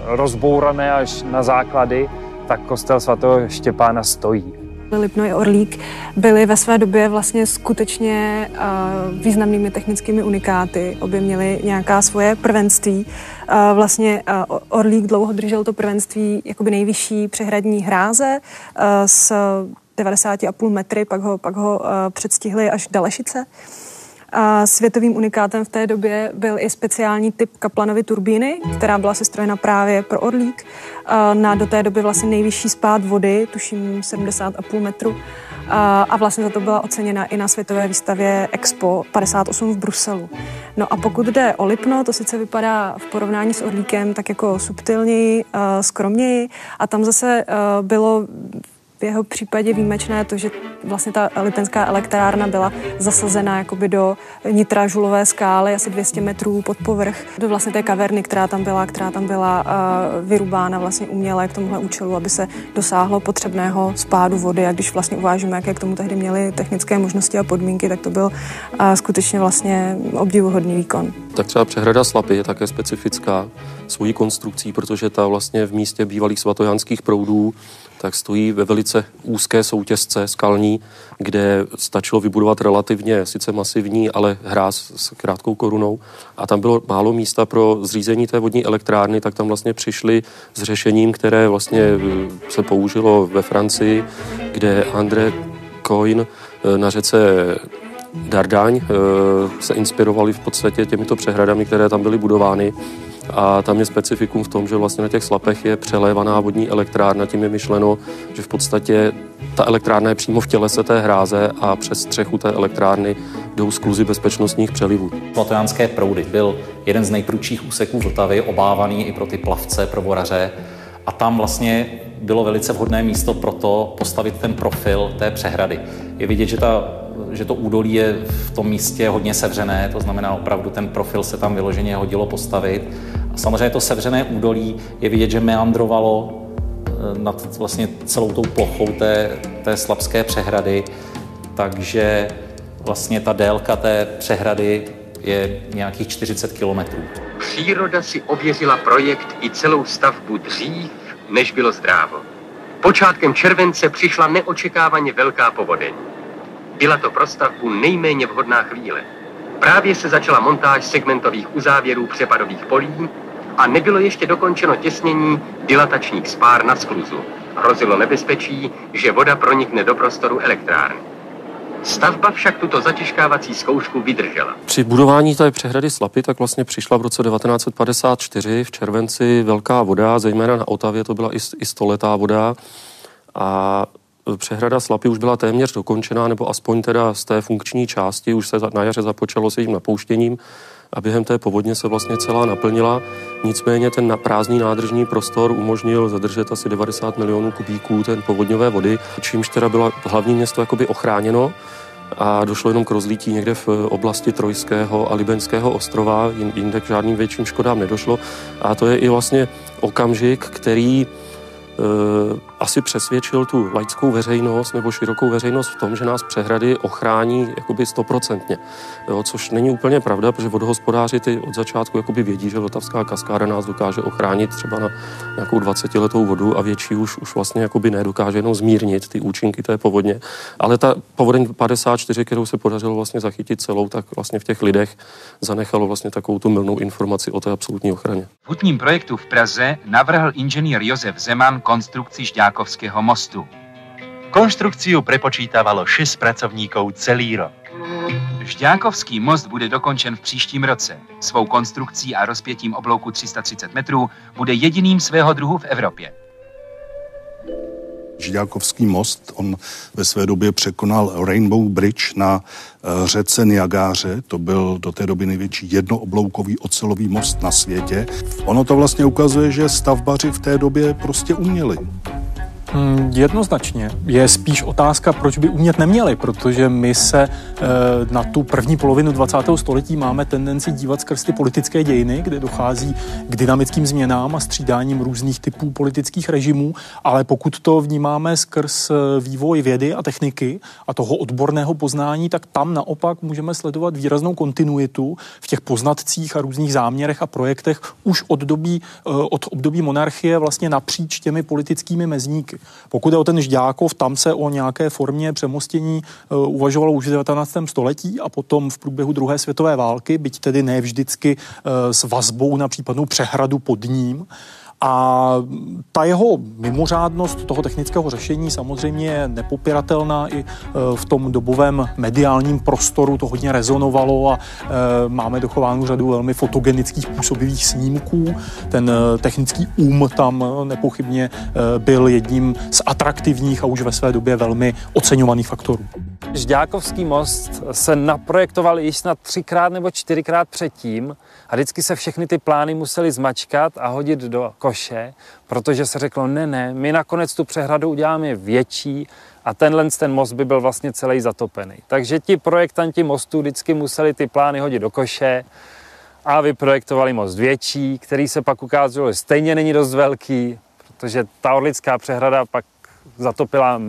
rozbourané až na základy, tak kostel svatého Štěpána stojí. Lipno i Orlík byly ve své době vlastně skutečně uh, významnými technickými unikáty. Obě měly nějaká svoje prvenství. Uh, vlastně uh, Orlík dlouho držel to prvenství jakoby nejvyšší přehradní hráze s 90,5 metry, pak ho, pak ho předstihli až Dalešice. A světovým unikátem v té době byl i speciální typ Kaplanovy turbíny, která byla sestrojena právě pro Orlík. Na do té doby vlastně nejvyšší spád vody, tuším 70,5 metru. A vlastně za to byla oceněna i na světové výstavě Expo 58 v Bruselu. No a pokud jde o Lipno, to sice vypadá v porovnání s Orlíkem tak jako subtilněji, skromněji a tam zase bylo v jeho případě výjimečné to, že vlastně ta lipenská elektrárna byla zasazena jakoby do nitra žulové skály, asi 200 metrů pod povrch, do vlastně té kaverny, která tam byla, která tam byla uh, vyrubána vlastně uměle k tomuhle účelu, aby se dosáhlo potřebného spádu vody. A když vlastně uvážíme, jaké k tomu tehdy měly technické možnosti a podmínky, tak to byl uh, skutečně vlastně obdivuhodný výkon. Tak třeba přehrada Slapy je také specifická svojí konstrukcí, protože ta vlastně v místě bývalých svatojanských proudů tak stojí ve velice úzké soutězce skalní, kde stačilo vybudovat relativně sice masivní, ale hráz s krátkou korunou. A tam bylo málo místa pro zřízení té vodní elektrárny, tak tam vlastně přišli s řešením, které vlastně eh, se použilo ve Francii, kde André Coin eh, na řece Dardáň eh, se inspirovali v podstatě těmito přehradami, které tam byly budovány a tam je specifikum v tom, že vlastně na těch slapech je přelévaná vodní elektrárna, tím je myšleno, že v podstatě ta elektrárna je přímo v tělese té hráze a přes střechu té elektrárny jdou skluzy bezpečnostních přelivů. Platojánské proudy byl jeden z nejprudších úseků Vltavy, obávaný i pro ty plavce, pro voraře. A tam vlastně bylo velice vhodné místo pro to postavit ten profil té přehrady. Je vidět, že, ta, že to údolí je v tom místě hodně sevřené, to znamená opravdu ten profil se tam vyloženě hodilo postavit. A samozřejmě to sevřené údolí je vidět, že meandrovalo eh, nad vlastně celou tou plochou té, té slabské přehrady, takže vlastně ta délka té přehrady je nějakých 40 kilometrů. Příroda si ověřila projekt i celou stavbu dřív, než bylo zdrávo. Počátkem července přišla neočekávaně velká povodeň. Byla to pro stavbu nejméně vhodná chvíle. Právě se začala montáž segmentových uzávěrů přepadových polí a nebylo ještě dokončeno těsnění dilatačních spár na skluzu. Hrozilo nebezpečí, že voda pronikne do prostoru elektrárny. Stavba však tuto zatěžkávací zkoušku vydržela. Při budování té přehrady Slapy tak vlastně přišla v roce 1954 v červenci velká voda, zejména na Otavě to byla i, i stoletá voda a přehrada Slapy už byla téměř dokončená, nebo aspoň teda z té funkční části, už se na jaře započalo se jejím napouštěním a během té povodně se vlastně celá naplnila. Nicméně ten prázdný nádržní prostor umožnil zadržet asi 90 milionů kubíků ten povodňové vody, čímž teda bylo hlavní město jakoby ochráněno a došlo jenom k rozlítí někde v oblasti Trojského a Libenského ostrova, jinde k žádným větším škodám nedošlo. A to je i vlastně okamžik, který Eh, asi přesvědčil tu laickou veřejnost nebo širokou veřejnost v tom, že nás přehrady ochrání jakoby stoprocentně. Jo, což není úplně pravda, protože vodohospodáři ty od začátku jakoby vědí, že Vltavská kaskáda nás dokáže ochránit třeba na nějakou 20 letou vodu a větší už, už vlastně jakoby nedokáže jenom zmírnit ty účinky té povodně. Ale ta povodeň 54, kterou se podařilo vlastně zachytit celou, tak vlastně v těch lidech zanechalo vlastně takovou tu milnou informaci o té absolutní ochraně. V hutním projektu v Praze navrhl inženýr Josef Zeman konstrukci Žďákovského mostu. Konštrukciu prepočítavalo 6 pracovníkov celý rok. Žďákovský most bude dokončen v příštím roce. Svou konstrukcí a rozpětím oblouku 330 metrů bude jediným svého druhu v Evropě. Žďákovský most. On ve své době překonal Rainbow Bridge na eh, řece Niagáře. To byl do té doby největší jednoobloukový ocelový most na světě. Ono to vlastně ukazuje, že stavbaři v té době prostě uměli. Hmm, jednoznačně. Je spíš otázka, proč by umět neměli, protože my se e, na tu první polovinu 20. století máme tendenci dívat skrz ty politické dějiny, kde dochází k dynamickým změnám a střídáním různých typů politických režimů, ale pokud to vnímáme skrz eh, vývoj vědy a techniky a toho odborného poznání, tak tam naopak můžeme sledovat výraznou kontinuitu v těch poznatcích a různých záměrech a projektech už od, dobí, e, od období monarchie vlastně napříč těmi politickými mezníky. Pokud je o ten Žďákov, tam se o nějaké formě přemostění uh, uvažovalo už v 19. století a potom v průběhu druhé světové války, byť tedy ne vždycky uh, s vazbou na případnou přehradu pod ním. A ta jeho mimořádnost toho technického řešení samozřejmě je nepopiratelná i e, v tom dobovém mediálním prostoru, to hodně rezonovalo a e, máme dochovánu řadu velmi fotogenických působivých snímků. Ten e, technický um tam nepochybně byl jedním z atraktivních a už ve své době velmi oceňovaných faktorů. Žďákovský most se naprojektoval již snad třikrát nebo čtyřikrát předtím a vždycky se všechny ty plány museli zmačkat a hodit do koše, protože se řeklo, ne, ne, my nakonec tu přehradu uděláme větší a tenhle ten most by byl vlastně celý zatopený. Takže ti projektanti mostu vždycky museli ty plány hodit do koše a vyprojektovali most větší, který se pak ukázalo, že stejně není dost velký, protože ta Orlická přehrada pak zatopila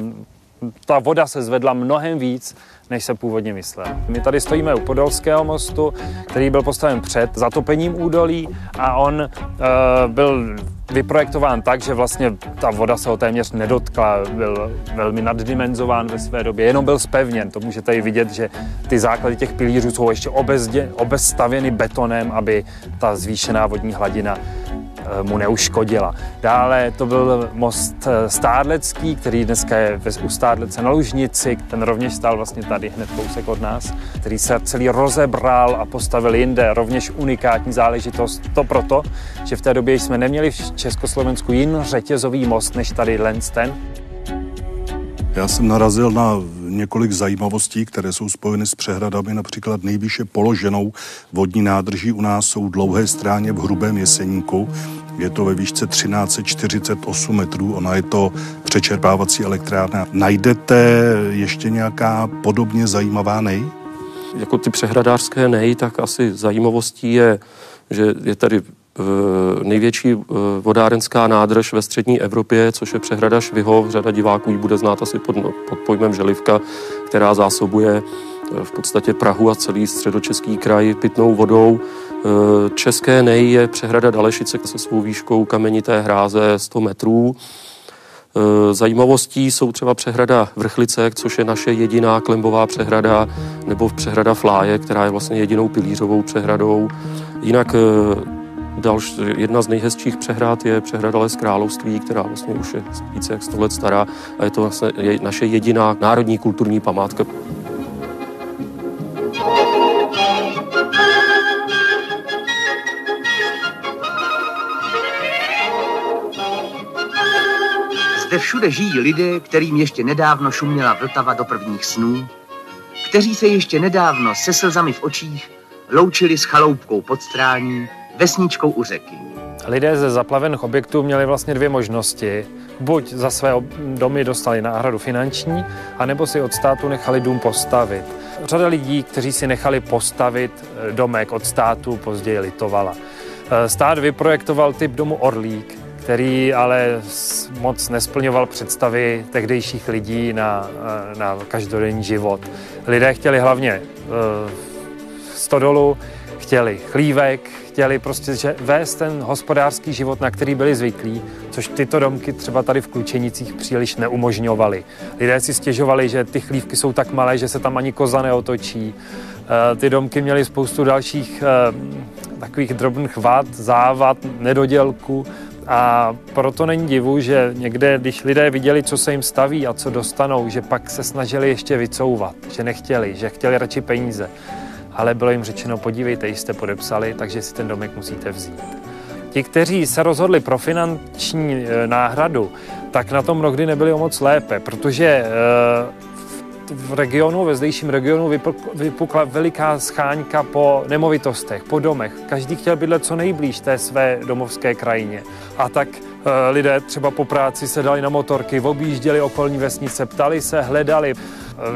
ta voda se zvedla mnohem víc, než se původně myslel. My tady stojíme u Podolského mostu, který byl postaven před zatopením údolí a on uh, byl vyprojektován tak, že vlastně ta voda se ho téměř nedotkla, byl velmi naddimenzován ve své době, jenom byl spevněn. To můžete i vidět, že ty základy těch pilířů jsou ještě obezdě, obestavěny betonem, aby ta zvýšená vodní hladina mu neuškodila. Dále to byl most eh, Stádlecký, který dneska je u Stádlece na Lužnici, ten rovněž stál vlastně tady hned kousek od nás, který se celý rozebral a postavil jinde, rovněž unikátní záležitost. To proto, že v té době jsme neměli v Československu jiný řetězový most než tady Lensten. Já jsem narazil na několik zajímavostí, které jsou spojeny s přehradami. Například nejvýše položenou vodní nádrží u nás jsou dlouhé stráně v Hrubém Jeseníku. Je to ve výšce 1348 metrů, ona je to přečerpávací elektrárna. Najdete ještě nějaká podobně zajímavá nej? Jako ty přehradářské nej, tak asi zajímavostí je, že je tady největší vodárenská nádrž ve střední Evropě, což je přehrada Švihov. Řada diváků ji bude znát asi pod, pod pojmem Želivka, která zásobuje eh, v podstatě Prahu a celý středočeský kraj pitnou vodou. České nej je přehrada Dalešice se svou výškou kamenité hráze 100 metrů. Zajímavostí jsou třeba přehrada Vrchlice, což je naše jediná klembová přehrada, nebo přehrada Fláje, která je vlastně jedinou pilířovou přehradou. Jinak Další, jedna z nejhezčích přehrad je přehrada Les Království, která vlastně už je více jak 100 let stará a je to vlastně naše jediná národní kulturní památka. Zde všude žijí lidé, kterým ještě nedávno šuměla Vltava do prvních snů, kteří se ještě nedávno se slzami v očích loučili s chaloupkou pod strání vesničkou u řeky. Lidé ze zaplavených objektů měli vlastně dvě možnosti. Buď za své domy dostali náhradu finanční, anebo si od státu nechali dům postavit. Řada lidí, kteří si nechali postavit eh, domek od státu, později litovala. Eh, stát vyprojektoval typ domu Orlík, který ale moc nesplňoval představy tehdejších lidí na, eh, na každodenní život. Lidé chtěli hlavně stodolu, chtěli chlívek, chtěli prostě že vést ten hospodářský život, na který byli zvyklí, což tyto domky třeba tady v Klučenicích příliš neumožňovaly. Lidé si stěžovali, že ty chlívky jsou tak malé, že se tam ani koza neotočí. Eh, ty domky měly spoustu dalších eh, takových drobných vad, závad, nedodělku a proto není divu, že někde, když lidé viděli, co se jim staví a co dostanou, že pak se snažili ještě vycouvat, že nechtěli, že chtěli radši peníze ale bylo jim řečeno, podívejte, jste podepsali, takže si ten domek musíte vzít. Ti, kteří se rozhodli pro finanční e, náhradu, tak na tom mnohdy nebyli o moc lépe, protože v regionu, ve zdejším regionu vypukla veliká scháňka po nemovitostech, po domech. Každý chtěl bydlet co nejblíž té své domovské krajině. A tak e, lidé třeba po práci se dali na motorky, objížděli okolní vesnice, ptali se, hledali.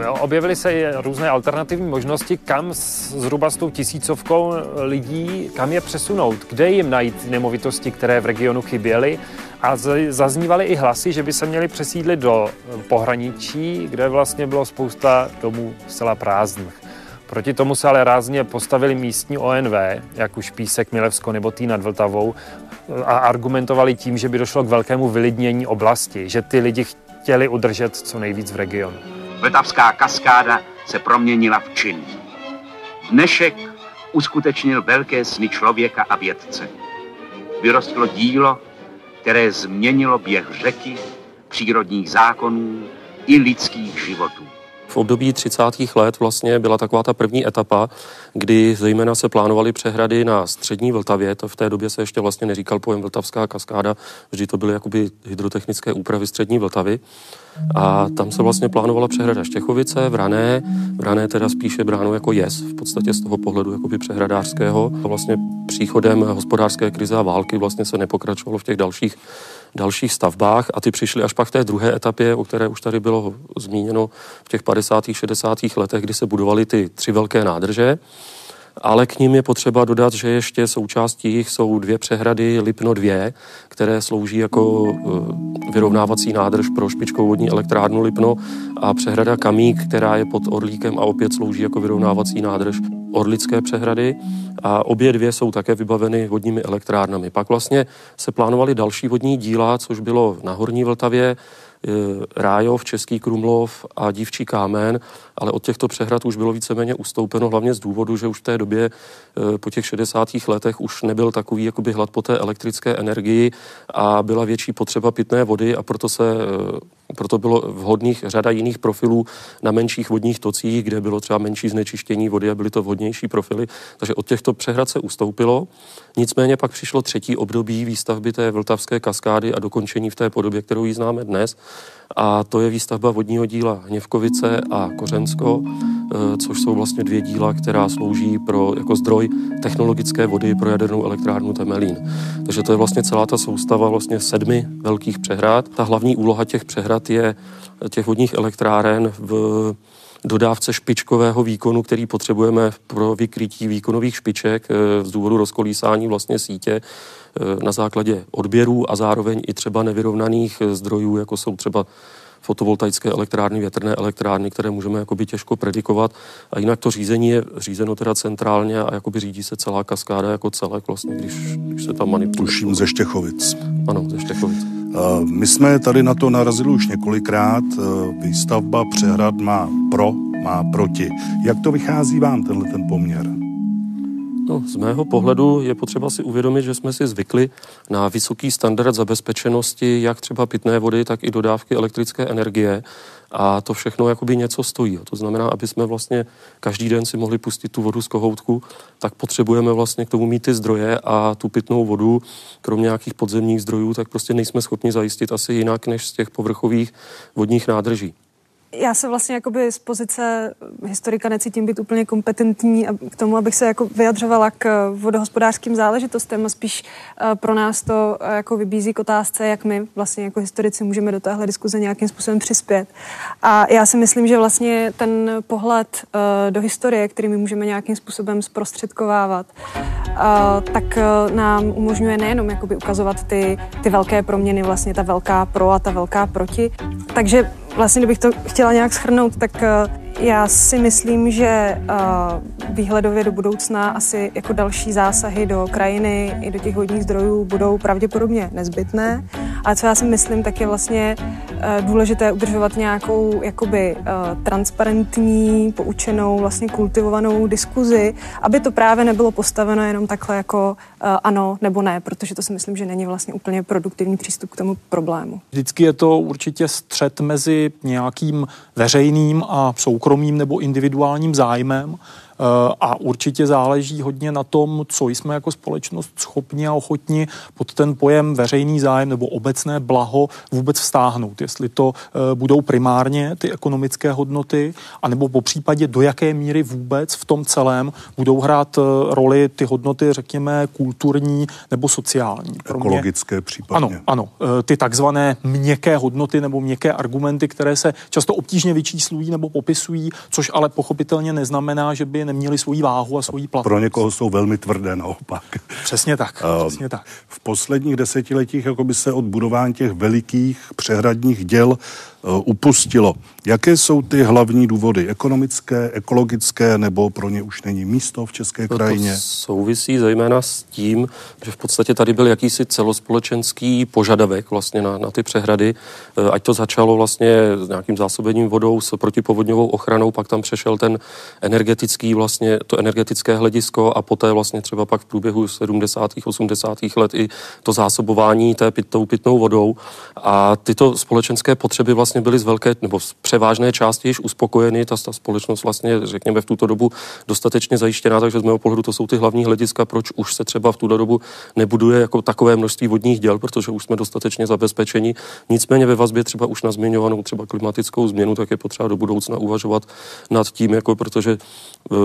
E, objevily se různé alternativní možnosti, kam zhruba s tou tisícovkou lidí, kam je přesunout, kde jim najít nemovitosti, které v regionu chyběly a zaznívaly i hlasy, že by se měli přesídlit do pohraničí, kde vlastně bylo spousta domů zcela prázdných. Proti tomu se ale rázně postavili místní ONV, jak už Písek, Milevsko nebo Tý nad Vltavou, a argumentovali tím, že by došlo k velkému vylidnění oblasti, že ty lidi chtěli udržet co nejvíc v regionu. Vltavská kaskáda se proměnila v čin. Dnešek uskutečnil velké sny člověka a vědce. Vyrostlo dílo, které změnilo běh řeky, přírodních zákonů i lidských životů. V období 30. let vlastně byla taková ta první etapa, kdy zejména se plánovaly přehrady na střední Vltavě. To v té době se ještě vlastně neříkal pojem Vltavská kaskáda, vždy to byly jakoby hydrotechnické úpravy střední Vltavy. A tam se vlastně plánovala přehrada Štěchovice, v Rané, v Rané teda spíše bráno jako jez, v podstatě z toho pohledu jakoby přehradářského. A vlastně příchodem hospodářské krize a války vlastně se nepokračovalo v těch dalších dalších stavbách a ty přišly až pak v té druhé etapě, o které už tady bylo zmíněno v těch 50. 60. letech, kdy se budovaly ty tři velké nádrže ale k ním je potřeba dodat, že ještě součástí jich jsou dvě přehrady Lipno 2, které slouží jako eh, vyrovnávací nádrž pro špičkou vodní elektrárnu Lipno a přehrada Kamík, která je pod Orlíkem a opět slouží jako vyrovnávací nádrž Orlické přehrady a obě dvě jsou také vybaveny vodními elektrárnami. Pak vlastně se plánovaly další vodní díla, což bylo na Horní Vltavě, Rájov, Český Krumlov a Dívčí kámen, ale od těchto přehrad už bylo víceméně ustoupeno hlavně z důvodu, že už v té době eh, po těch 60. letech už nebyl takový jakoby hlad po té elektrické energii a byla větší potřeba pitné vody a proto se eh, proto bylo vhodných řada jiných profilů na menších vodních tocích, kde bylo třeba menší znečištění vody a byly to vhodnější profily. Takže od těchto přehrad se ustoupilo. Nicméně pak přišlo třetí období výstavby té Vltavské kaskády a dokončení v té podobě, kterou ji známe dnes. A to je výstavba vodního díla Hněvkovice a Kořensko, eh, což jsou vlastně dvě díla, která slouží pro, jako zdroj technologické vody pro jadernou elektrárnu Temelín. Takže to je vlastně celá ta soustava vlastně sedmi velkých přehrad. Ta hlavní úloha těch přehrad je těch vodních elektráren v dodávce špičkového výkonu, který potřebujeme pro vykrytí výkonových špiček eh, z důvodu rozkolísání vlastně sítě eh, na základě odběrů a zároveň i třeba nevyrovnaných eh, zdrojů, jako jsou třeba fotovoltaické elektrárny, větrné elektrárny, které můžeme jakoby těžko predikovat. A jinak to řízení je řízeno teda centrálně a jakoby řídí se celá kaskáda jako celek, vlastně, když, když se tam manipuluje. Tuším ze Štěchovic. Ano, ze Štěchovic. My jsme tady na to narazili už několikrát. Výstavba přehrad má pro, má proti. Jak to vychází vám, tenhle ten poměr? No, z mého pohledu je potřeba si uvědomit, že jsme si zvykli na vysoký standard zabezpečenosti jak třeba pitné vody, tak i dodávky elektrické energie a to všechno jakoby něco stojí. To znamená, aby jsme vlastně každý den si mohli pustit tu vodu z kohoutku, tak potřebujeme vlastně k tomu mít ty zdroje a tu pitnou vodu, kromě nějakých podzemních zdrojů, tak prostě nejsme schopni zajistit asi jinak než z těch povrchových vodních nádrží. Já se vlastně jakoby z pozice historika necítím být úplně kompetentní k tomu, abych se jako vyjadřovala k vodohospodářským záležitostem a spíš eh, pro nás to eh, jako vybízí k otázce, jak my vlastně jako historici můžeme do téhle diskuze nějakým způsobem přispět. A já si myslím, že vlastně ten pohled eh, do historie, který my můžeme nějakým způsobem zprostředkovávat, tak nám umožňuje nejenom jakoby ukazovat ty, ty velké proměny, vlastně ta velká pro a ta velká proti. Takže vlastně, kdybych to chtěla nějak schrnout, tak eh, já si myslím, že eh, výhledově do budoucna asi jako další zásahy do krajiny i do těch vodních zdrojů budou pravděpodobně nezbytné. Ale co já si myslím, tak je vlastně, eh, důležité udržovat nějakou jakoby eh, transparentní, poučenou, vlastně kultivovanou diskuzi, aby to právě nebylo postaveno jenom takhle jako ano nebo ne, protože to si myslím, že není vlastně úplně produktivní přístup k tomu problému. Vždycky je to určitě střed mezi nějakým veřejným a soukromým nebo individuálním zájmem a určitě záleží hodně na tom, co jsme jako společnost schopni a ochotni pod ten pojem veřejný zájem nebo obecné blaho vůbec vstáhnout. Jestli to eh, budou primárně ty ekonomické hodnoty, anebo po případě do jaké míry vůbec v tom celém budou hrát eh, roli ty hodnoty, řekněme, kulturní nebo sociální. Pro Ekologické mě, případně. Ano, ano. Ty takzvané měkké hodnoty nebo měkké argumenty, které se často obtížně vyčíslují nebo popisují, což ale pochopitelně neznamená, že by neměli svoji váhu a svoji platnost. Pro někoho jsou velmi tvrdé naopak. Přesně tak, uh, přesně tak. V posledních desetiletích jako by se od budování těch velikých přehradních děl Eh, upustilo. Jaké jsou ty hlavní důvody? Ekonomické, ekologické, nebo pro ně už není místo v české to krajině? To souvisí zejména s tím, že v podstatě tady byl jakýsi celospolečenský požadavek vlastně na, na ty přehrady, eh, ať to začalo vlastně s nějakým zásobením vodou, s protipovodňovou ochranou, pak tam přešel ten energetický vlastně, to energetické hledisko a poté vlastně třeba pak v průběhu 70. 80. let i to zásobování té pitnou, pitnou vodou a tyto společenské potřeby vlastně byly z velké nebo z převážné části již uspokojeny. Ta, ta společnost vlastně, řekněme, v tuto dobu dostatečně zajištěná, takže z mého pohledu to jsou ty hlavní hlediska, proč už se třeba v tuto dobu nebuduje jako takové množství vodních děl, protože už jsme dostatečně zabezpečeni. Nicméně ve vazbě třeba už na zmiňovanou třeba klimatickou změnu, tak je potřeba do budoucna uvažovat nad tím, jako protože uh,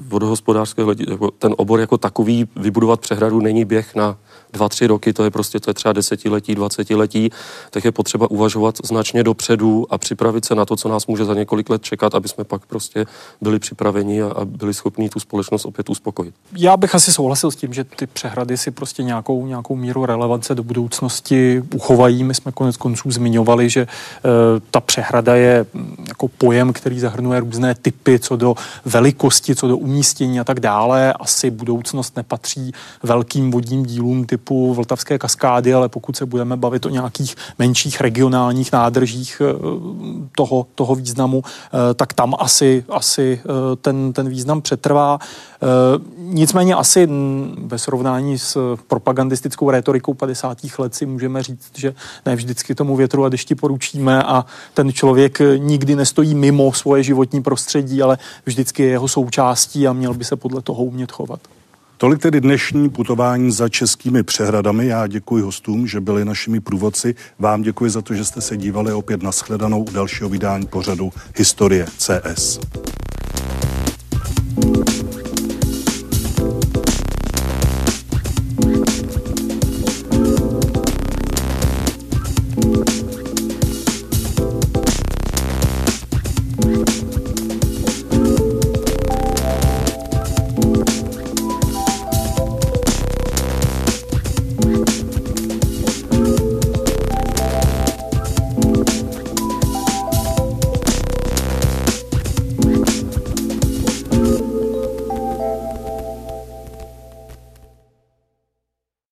vodohospodářské hledi, jako ten obor jako takový vybudovat přehradu není běh na dva, tři roky, to je prostě to je třeba desetiletí, dvacetiletí, tak je potřeba uvažovat značně dopředu a připravit se na to, co nás může za několik let čekat, aby jsme pak prostě byli připraveni a, a byli schopni tu společnost opět uspokojit. Já bych asi souhlasil s tím, že ty přehrady si prostě nějakou, nějakou míru relevance do budoucnosti uchovají. My jsme konec konců zmiňovali, že e, ta přehrada je mm, jako pojem, který zahrnuje různé typy co do velikosti, co do umístění a tak dále. Asi budoucnost nepatří velkým vodním dílům typu typu Vltavské kaskády, ale pokud se budeme bavit o nějakých menších regionálních nádržích eh, toho, toho významu, eh, tak tam asi, asi eh, ten, ten význam přetrvá. Nicméně asi ve srovnání s propagandistickou rétorikou 50. let si můžeme říct, že ne vždycky tomu větru a dešti poručíme a ten člověk nikdy nestojí mimo svoje životní prostředí, ale vždycky je jeho součástí a měl by se podle toho umět chovat. Tolik tedy dnešní putování za českými přehradami. Já děkuji hostům, že byli našimi průvodci. Vám děkuji za to, že jste se dívali opět na shledanou u dalšího vydání pořadu Historie CS.